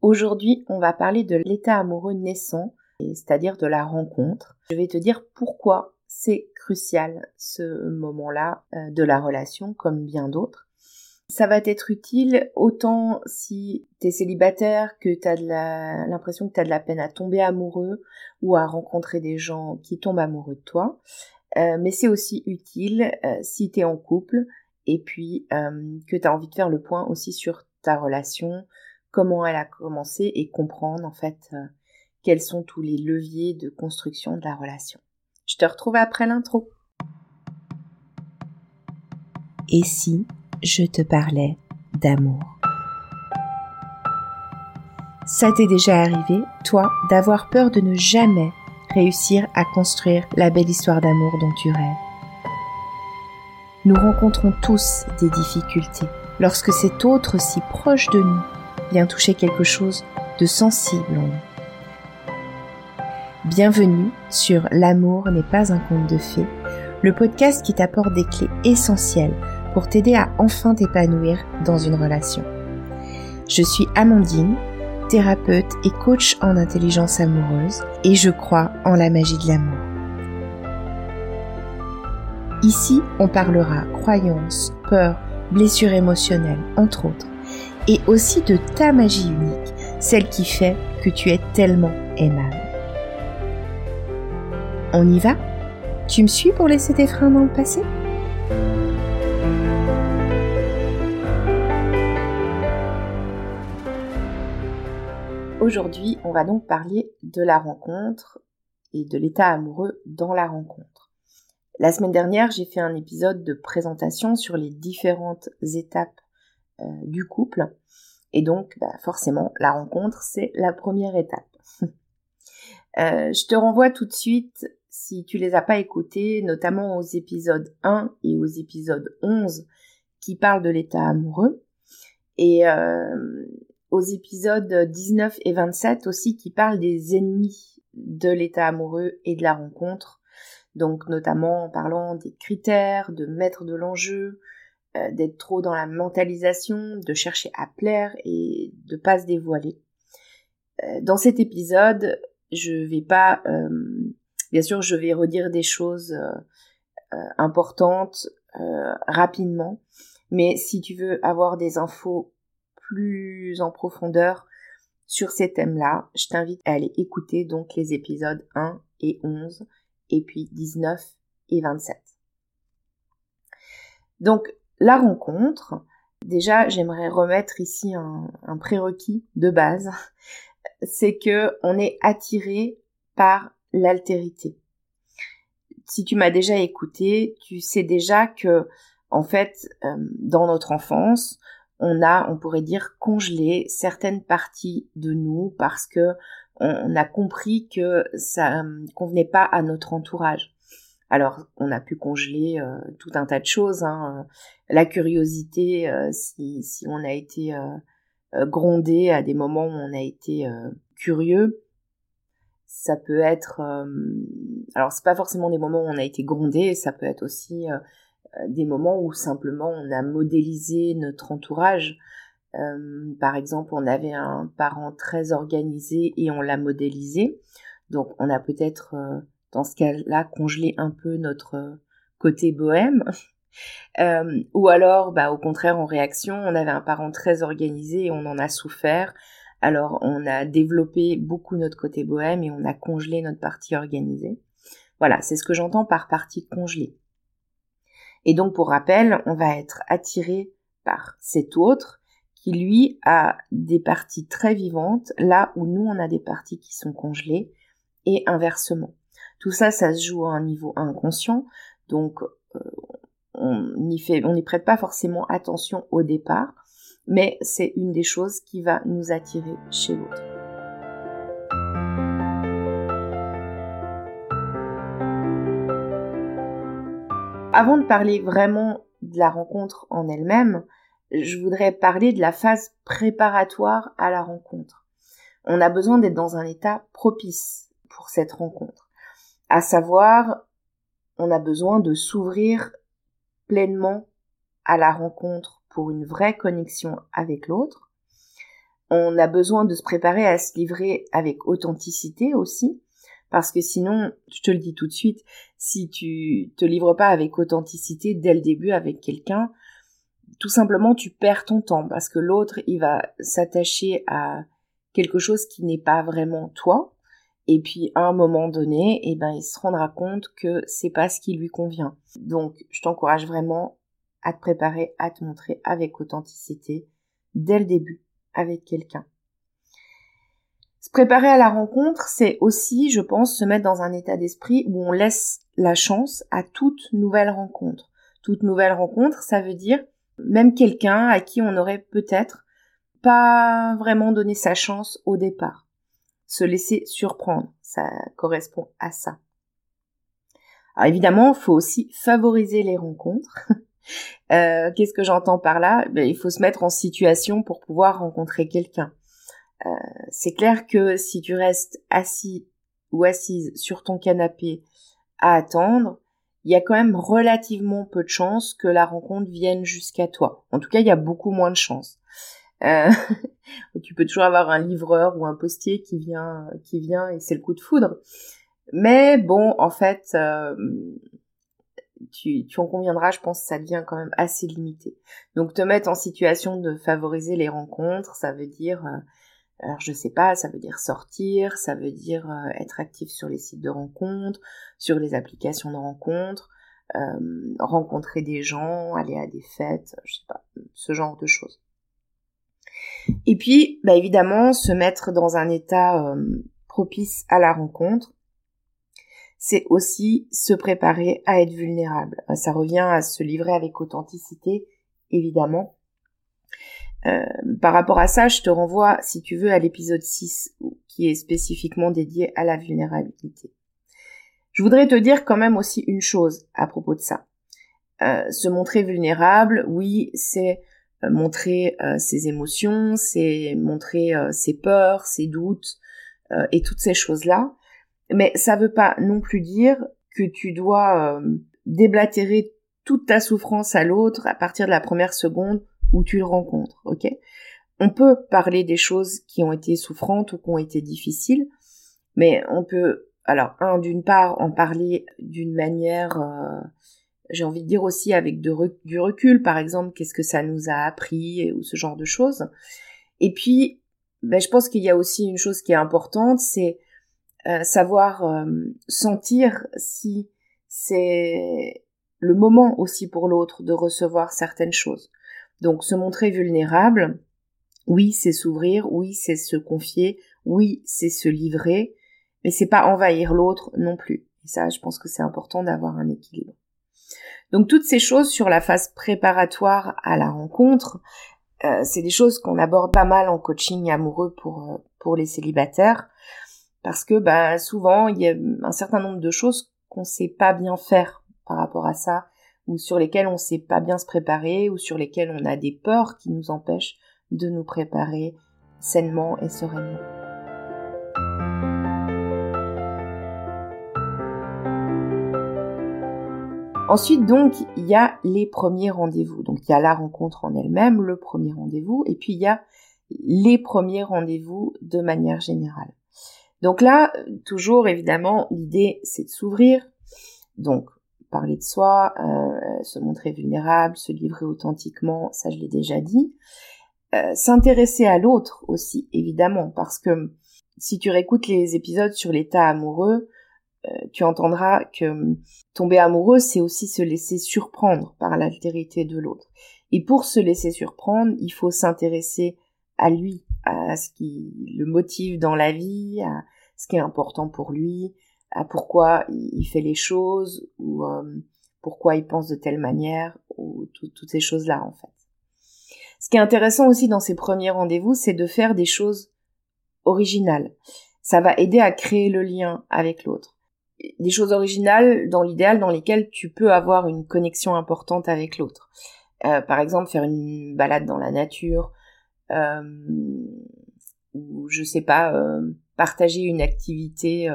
Aujourd'hui, on va parler de l'état amoureux naissant, c'est-à-dire de la rencontre. Je vais te dire pourquoi c'est crucial ce moment-là euh, de la relation, comme bien d'autres. Ça va t'être utile autant si t'es célibataire, que t'as l'impression que t'as de la peine à tomber amoureux ou à rencontrer des gens qui tombent amoureux de toi. Euh, mais c'est aussi utile euh, si t'es en couple et puis que t'as envie de faire le point aussi sur ta relation, comment elle a commencé et comprendre en fait euh, quels sont tous les leviers de construction de la relation. Je te retrouve après l'intro. Et si je te parlais d'amour? Ça t'est déjà arrivé, toi, d'avoir peur de ne jamais réussir à construire la belle histoire d'amour dont tu rêves? Nous rencontrons tous des difficultés lorsque cet autre si proche de nous vient toucher quelque chose de sensible en nous. Bienvenue sur L'amour n'est pas un conte de fées, le podcast qui t'apporte des clés essentielles pour t'aider à enfin t'épanouir dans une relation. Je suis Amandine, thérapeute et coach en intelligence amoureuse et je crois en la magie de l'amour. Ici, on parlera croyances, peurs, blessures émotionnelles, entre autres et aussi de ta magie unique, celle qui fait que tu es tellement aimable. On y va? Tu me suis pour laisser tes freins dans le passé? Aujourd'hui, on va donc parler de la rencontre et de l'état amoureux dans la rencontre. La semaine dernière, j'ai fait un épisode de présentation sur les différentes étapes du couple. Et donc, bah, forcément, la rencontre, c'est la première étape. Euh, je te renvoie tout de suite, si tu les as pas écoutés, notamment aux épisodes 1 et aux épisodes 11 qui parlent de l'état amoureux, et euh, aux épisodes 19 et 27 aussi qui parlent des ennemis de l'état amoureux et de la rencontre, donc notamment en parlant des critères, de mettre de l'enjeu, euh, d'être trop dans la mentalisation, de chercher à plaire et de pas se dévoiler. Euh, dans cet épisode, je vais pas, euh, bien sûr, je vais redire des choses importantes rapidement, mais si tu veux avoir des infos plus en profondeur sur ces thèmes-là, je t'invite à aller écouter donc les épisodes 1 et 11 et puis 19 et 27. Donc la rencontre, déjà j'aimerais remettre ici un, prérequis de base, c'est que on est attiré par l'altérité. Si tu m'as déjà écouté, tu sais déjà que en fait euh, dans notre enfance, on a, on pourrait dire, congelé certaines parties de nous parce que on a compris que ça euh, convenait pas à notre entourage. Alors, on a pu congeler euh, tout un tas de choses. Hein. La curiosité, euh, si, si, on a été euh, grondé à des moments où on a été curieux, ça peut être... alors, c'est pas forcément des moments où on a été grondé, ça peut être aussi des moments où simplement on a modélisé notre entourage. par exemple, on avait un parent très organisé et on l'a modélisé. Donc, on a peut-être dans ce cas-là, congeler un peu notre euh, côté bohème. Euh, ou alors, bah, au contraire, en réaction, on avait un parent très organisé et on en a souffert. Alors, on a développé beaucoup notre côté bohème et on a congelé notre partie organisée. Voilà, c'est ce que j'entends par partie congelée. Et donc, pour rappel, on va être attiré par cet autre qui, lui, a des parties très vivantes, là où nous, on a des parties qui sont congelées, et inversement. Tout ça, ça se joue à un niveau inconscient, donc euh, on n'y fait, on n'y prête pas forcément attention au départ, mais c'est une des choses qui va nous attirer chez l'autre. Avant de parler vraiment de la rencontre en elle-même, je voudrais parler de la phase préparatoire à la rencontre. On a besoin d'être dans un état propice pour cette rencontre à savoir on a besoin de s'ouvrir pleinement à la rencontre pour une vraie connexion avec l'autre. On a besoin de se préparer à se livrer avec authenticité aussi, parce que sinon, je te le dis tout de suite, si tu te livres pas avec authenticité dès le début avec quelqu'un, tout simplement tu perds ton temps parce que l'autre il va s'attacher à quelque chose qui n'est pas vraiment toi et puis à un moment donné eh ben il se rendra compte que c'est pas ce qui lui convient donc je t'encourage vraiment à te préparer à te montrer avec authenticité dès le début avec quelqu'un se préparer à la rencontre, c'est aussi, je pense, se mettre dans un état d'esprit où on laisse la chance à toute nouvelle rencontre. Toute nouvelle rencontre, ça veut dire même quelqu'un à qui on aurait peut-être pas vraiment donné sa chance au départ. Se laisser surprendre, ça correspond à ça. Alors évidemment, il faut aussi favoriser les rencontres. Euh, qu'est-ce que j'entends par là? Ben, Il faut se mettre en situation pour pouvoir rencontrer quelqu'un. Euh, c'est clair que si tu restes assis ou assise sur ton canapé à attendre, il y a quand même relativement peu de chances que la rencontre vienne jusqu'à toi. En tout cas, il y a beaucoup moins de chances. Euh, tu peux toujours avoir un livreur ou un postier qui vient, qui vient et c'est le coup de foudre. Mais bon, en fait, euh, tu, tu en conviendras, je pense que ça devient quand même assez limité. Donc te mettre en situation de favoriser les rencontres, ça veut dire euh, alors je sais pas, ça veut dire sortir, ça veut dire euh, être actif sur les sites de rencontres, sur les applications de rencontres, euh, rencontrer des gens, aller à des fêtes, je sais pas, ce genre de choses. Et puis, bah évidemment, se mettre dans un état euh, propice à la rencontre, c'est aussi se préparer à être vulnérable. Ça revient à se livrer avec authenticité, évidemment, euh, par rapport à ça, je te renvoie, si tu veux, à l'épisode 6, qui est spécifiquement dédié à la vulnérabilité. Je voudrais te dire quand même aussi une chose à propos de ça. Euh, se montrer vulnérable, oui, c'est euh, montrer ses émotions, c'est montrer ses peurs, ses doutes et toutes ces choses-là. Mais ça veut pas non plus dire que tu dois déblatérer toute ta souffrance à l'autre à partir de la première seconde où tu le rencontres, ok? On peut parler des choses qui ont été souffrantes ou qui ont été difficiles, mais on peut, alors, un, d'une part, en parler d'une manière, euh, j'ai envie de dire aussi avec du recul, par exemple, qu'est-ce que ça nous a appris ou ce genre de choses. Et puis, ben, je pense qu'il y a aussi une chose qui est importante, c'est euh, savoir euh, sentir si c'est le moment aussi pour l'autre de recevoir certaines choses. Donc se montrer vulnérable, oui, c'est s'ouvrir, oui, c'est se confier, oui, c'est se livrer, mais c'est pas envahir l'autre non plus. Et ça, je pense que c'est important d'avoir un équilibre. Donc toutes ces choses sur la phase préparatoire à la rencontre, euh, c'est des choses qu'on aborde pas mal en coaching amoureux pour euh, les célibataires, parce que bah souvent il y a un certain nombre de choses qu'on sait pas bien faire par rapport à ça ou sur lesquels on ne sait pas bien se préparer, ou sur lesquels on a des peurs qui nous empêchent de nous préparer sainement et sereinement. Ensuite, donc, il y a les premiers rendez-vous. Donc, il y a la rencontre en elle-même, le premier rendez-vous, et puis il y a les premiers rendez-vous de manière générale. Donc là, toujours, évidemment, l'idée, c'est de s'ouvrir. Donc, parler de soi, euh, se montrer vulnérable, se livrer authentiquement, ça je l'ai déjà dit. Euh, s'intéresser à l'autre aussi, évidemment, parce que si tu réécoutes les épisodes sur l'état amoureux, tu entendras que tomber amoureux, c'est aussi se laisser surprendre par l'altérité de l'autre. Et pour se laisser surprendre, il faut s'intéresser à lui, à ce qui le motive dans la vie, à ce qui est important pour lui, à pourquoi il fait les choses ou euh, pourquoi il pense de telle manière ou toutes ces choses-là en fait. Ce qui est intéressant aussi dans ces premiers rendez-vous, c'est de faire des choses originales. Ça va aider à créer le lien avec l'autre. Des choses originales dans l'idéal dans lesquelles tu peux avoir une connexion importante avec l'autre. Euh, par exemple, faire une balade dans la nature, euh, ou je sais pas, euh, partager une activité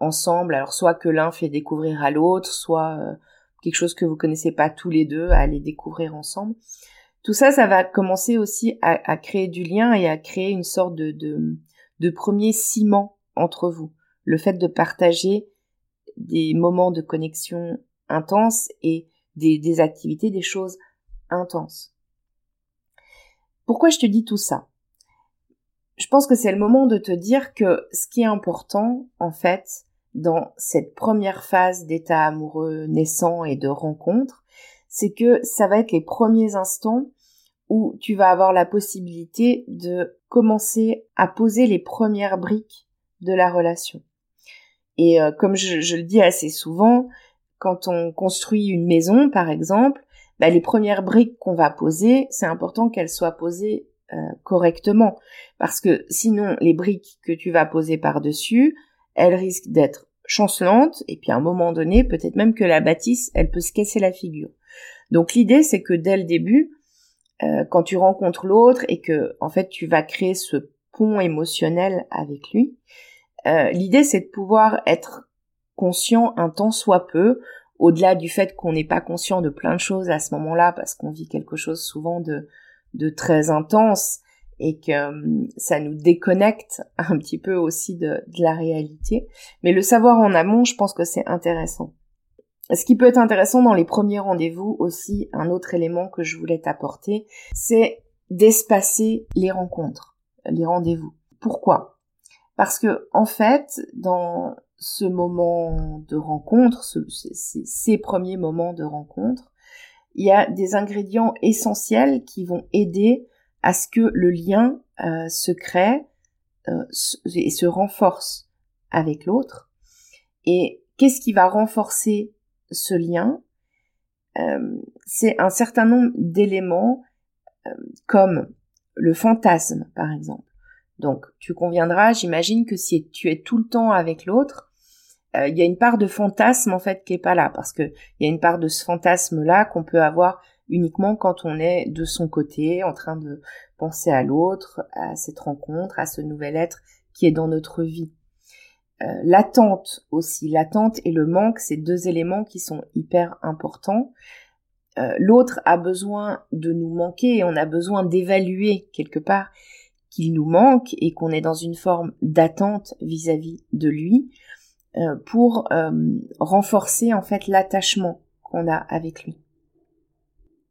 ensemble. Alors soit que l'un fait découvrir à l'autre, soit euh, quelque chose que vous connaissez pas tous les deux, à aller découvrir ensemble. Tout ça, ça va commencer aussi à, créer du lien et à créer une sorte de, de, premier ciment entre vous. Le fait de partager des moments de connexion intenses et des, des activités, des choses intenses. Pourquoi je te dis tout ça? Je pense que c'est le moment de te dire que ce qui est important, en fait, dans cette première phase d'état amoureux naissant et de rencontre, c'est que ça va être les premiers instants où tu vas avoir la possibilité de commencer à poser les premières briques de la relation. Et euh, comme je, le dis assez souvent, quand on construit une maison, par exemple, bah, les premières briques qu'on va poser, c'est important qu'elles soient posées euh, correctement, parce que sinon, les briques que tu vas poser par-dessus, elles risquent d'être chancelantes, et puis à un moment donné, peut-être même que la bâtisse, elle peut se casser la figure. Donc l'idée, c'est que dès le début, euh, quand tu rencontres l'autre et que en fait tu vas créer ce pont émotionnel avec lui, euh, l'idée c'est de pouvoir être conscient un temps soit peu, au-delà du fait qu'on n'est pas conscient de plein de choses à ce moment-là parce qu'on vit quelque chose souvent de, très intense et que euh, ça nous déconnecte un petit peu aussi de, de la réalité. Mais le savoir en amont, je pense que c'est intéressant. Ce qui peut être intéressant dans les premiers rendez-vous aussi, un autre élément que je voulais t'apporter, c'est d'espacer les rencontres, les rendez-vous. Pourquoi? Parce que en fait, dans ce moment de rencontre, ces premiers moments de rencontre, il y a des ingrédients essentiels qui vont aider à ce que le lien euh, se crée euh, et se renforce avec l'autre. Et qu'est-ce qui va renforcer ce lien, euh, c'est un certain nombre d'éléments euh, comme le fantasme, par exemple. Donc, tu conviendras, j'imagine que si tu es tout le temps avec l'autre, euh, il y a une part de fantasme en fait qui est pas là, parce que il y a une part de ce fantasme là qu'on peut avoir uniquement quand on est de son côté, en train de penser à l'autre, à cette rencontre, à ce nouvel être qui est dans notre vie. Euh, l'attente aussi, l'attente et le manque, c'est deux éléments qui sont hyper importants. Euh, l'autre a besoin de nous manquer et on a besoin d'évaluer quelque part qu'il nous manque et qu'on est dans une forme d'attente vis-à-vis de lui euh, pour renforcer en fait l'attachement qu'on a avec lui.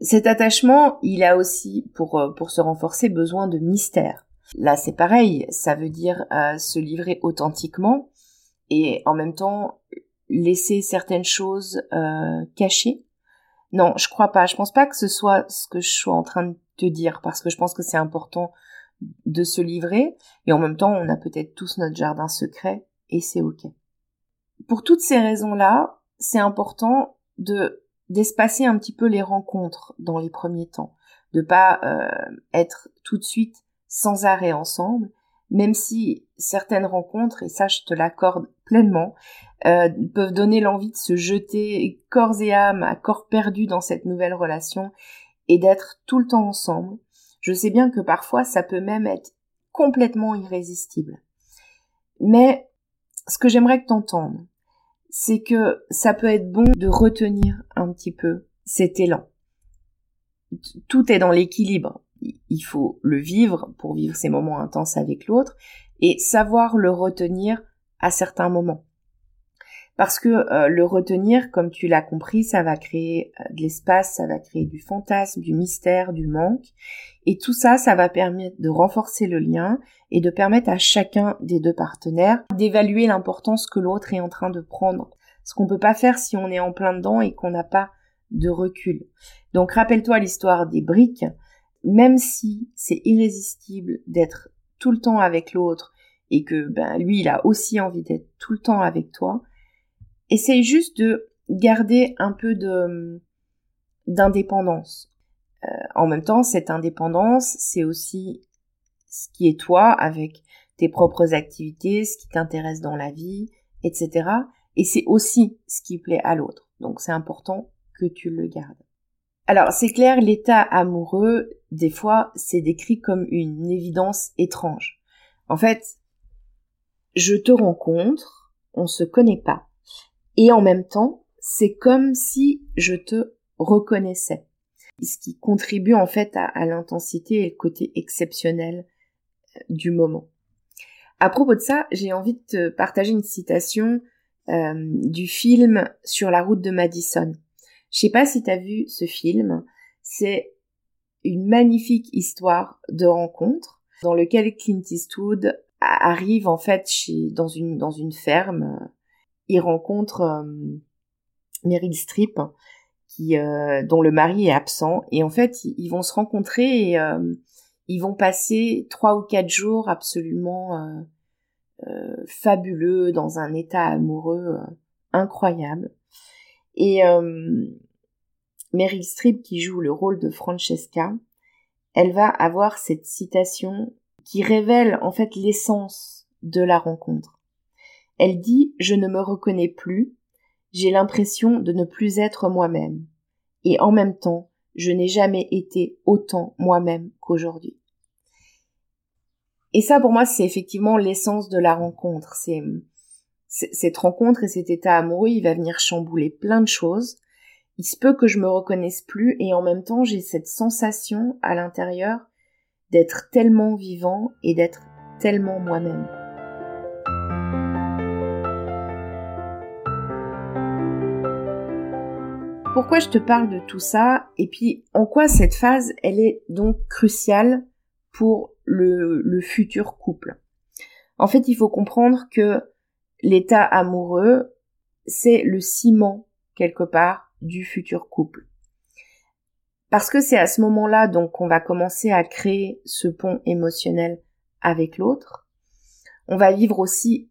Cet attachement, il a aussi, pour, pour se renforcer, besoin de mystère. Là, c'est pareil, ça veut dire se livrer authentiquement, et en même temps laisser certaines choses euh, cachées. Non, je crois pas. Je pense pas que ce soit ce que je suis en train de te dire parce que je pense que c'est important de se livrer et en même temps on a peut-être tous notre jardin secret et c'est ok. Pour toutes ces raisons-là, c'est important de d'espacer un petit peu les rencontres dans les premiers temps, de pas euh, être tout de suite sans arrêt ensemble même si certaines rencontres, et ça je te l'accorde pleinement, euh, peuvent donner l'envie de se jeter corps et âme à corps perdu dans cette nouvelle relation et d'être tout le temps ensemble. Je sais bien que parfois ça peut même être complètement irrésistible. Mais ce que j'aimerais que t'entendes, c'est que ça peut être bon de retenir un petit peu cet élan. Tout est dans l'équilibre il faut le vivre pour vivre ces moments intenses avec l'autre et savoir le retenir à certains moments. Parce que euh, le retenir, comme tu l'as compris, ça va créer euh, de l'espace, ça va créer du fantasme, du mystère, du manque. Et tout ça, ça va permettre de renforcer le lien et de permettre à chacun des deux partenaires d'évaluer l'importance que l'autre est en train de prendre. Ce qu'on peut pas faire si on est en plein dedans et qu'on n'a pas de recul. Donc rappelle-toi l'histoire des briques même si c'est irrésistible d'être tout le temps avec l'autre et que ben lui il a aussi envie d'être tout le temps avec toi, essaye juste de garder un peu de d'indépendance. Euh, en même temps, cette indépendance, c'est aussi ce qui est toi avec tes propres activités, ce qui t'intéresse dans la vie, etc. Et c'est aussi ce qui plaît à l'autre. Donc c'est important que tu le gardes. Alors c'est clair, l'état amoureux, des fois, c'est décrit comme une évidence étrange. En fait, je te rencontre, on se connaît pas, et en même temps, c'est comme si je te reconnaissais. ce qui contribue en fait à, l'intensité et le côté exceptionnel euh, du moment. À propos de ça, j'ai envie de te partager une citation euh, du film Sur la route de Madison. Je sais pas si tu as vu ce film, c'est une magnifique histoire de rencontre dans lequel Clint Eastwood arrive en fait chez, dans une dans une ferme. Il rencontre euh, Meryl Streep euh, dont le mari est absent et en fait ils, vont se rencontrer et euh, ils vont passer trois ou quatre jours absolument fabuleux dans un état amoureux incroyable et Meryl Streep qui joue le rôle de Francesca elle va avoir cette citation qui révèle en fait l'essence de la rencontre. Elle dit Je ne me reconnais plus, j'ai l'impression de ne plus être moi-même, et en même temps, je n'ai jamais été autant moi-même qu'aujourd'hui. Et ça, pour moi, c'est effectivement l'essence de la rencontre. C'est cette rencontre et cet état amoureux, il va venir chambouler plein de choses, il se peut que je me reconnaisse plus et en même temps j'ai cette sensation à l'intérieur d'être tellement vivant et d'être tellement moi-même. Pourquoi je te parle de tout ça et puis en quoi cette phase elle est donc cruciale pour le, futur couple En fait il faut comprendre que l'état amoureux c'est le ciment quelque part du futur couple. Parce que c'est à ce moment-là donc qu'on va commencer à créer ce pont émotionnel avec l'autre. On va vivre aussi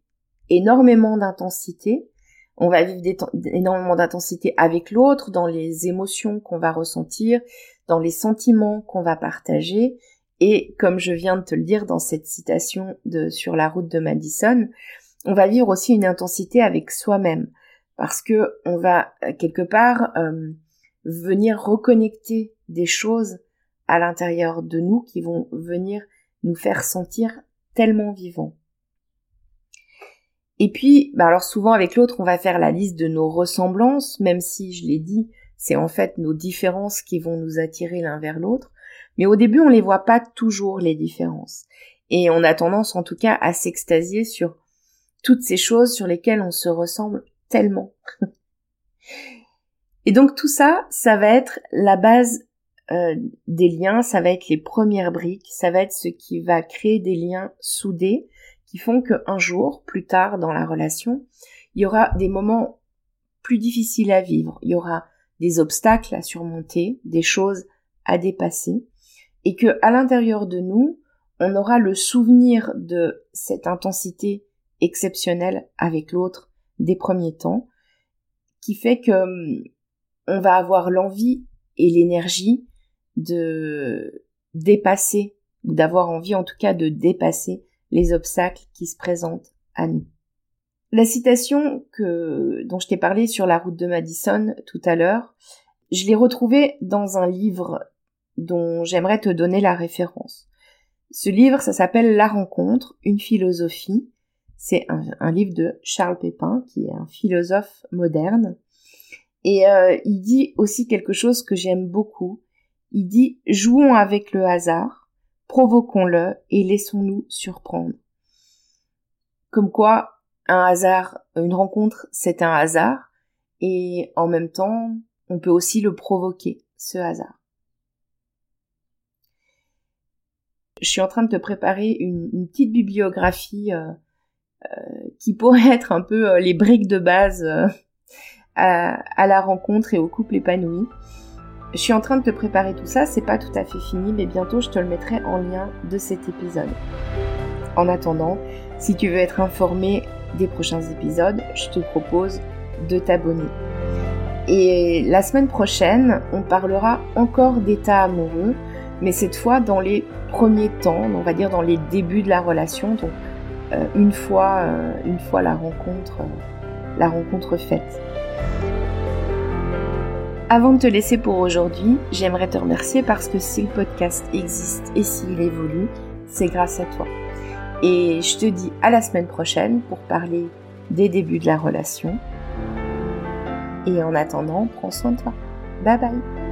énormément d'intensité. On va vivre énormément d'intensité avec l'autre, dans les émotions qu'on va ressentir, dans les sentiments qu'on va partager. Et comme je viens de te le dire dans cette citation de sur la route de Madison, on va vivre aussi une intensité avec soi-même parce que on va quelque part euh, venir reconnecter des choses à l'intérieur de nous qui vont venir nous faire sentir tellement vivants. Et puis, bah alors souvent avec l'autre, on va faire la liste de nos ressemblances, même si je l'ai dit, c'est en fait nos différences qui vont nous attirer l'un vers l'autre. Mais au début, on les voit pas toujours les différences. Et on a tendance en tout cas à s'extasier sur toutes ces choses sur lesquelles on se ressemble tellement. Et donc tout ça, ça va être la base euh, des liens, ça va être les premières briques, ça va être ce qui va créer des liens soudés qui font qu'un jour, plus tard dans la relation, il y aura des moments plus difficiles à vivre, il y aura des obstacles à surmonter, des choses à dépasser, et que à l'intérieur de nous, on aura le souvenir de cette intensité exceptionnelle avec l'autre des premiers temps, qui fait que hum, on va avoir l'envie et l'énergie de dépasser, ou d'avoir envie en tout cas de dépasser les obstacles qui se présentent à nous. La citation que, dont je t'ai parlé sur la route de Madison tout à l'heure, je l'ai retrouvée dans un livre dont j'aimerais te donner la référence. Ce livre, ça s'appelle La rencontre, une philosophie, c'est un, livre de Charles Pépin, qui est un philosophe moderne. Et euh, il dit aussi quelque chose que j'aime beaucoup. Il dit Jouons avec le hasard, provoquons-le et laissons-nous surprendre. Comme quoi, un hasard, une rencontre, c'est un hasard, et en même temps, on peut aussi le provoquer, ce hasard. Je suis en train de te préparer une, petite bibliographie euh, euh, qui pourraient être un peu euh, les briques de base à, la rencontre et au couple épanoui. Je suis en train de te préparer tout ça, c'est pas tout à fait fini, mais bientôt je te le mettrai en lien de cet épisode. En attendant, si tu veux être informé des prochains épisodes, je te propose de t'abonner. Et la semaine prochaine, on parlera encore d'état amoureux, mais cette fois dans les premiers temps, on va dire dans les débuts de la relation, donc euh, une fois, euh, une fois la rencontre, euh, la rencontre faite. Avant de te laisser pour aujourd'hui, j'aimerais te remercier parce que si le podcast existe et s'il évolue, c'est grâce à toi. Et je te dis à la semaine prochaine pour parler des débuts de la relation. Et en attendant, prends soin de toi. Bye bye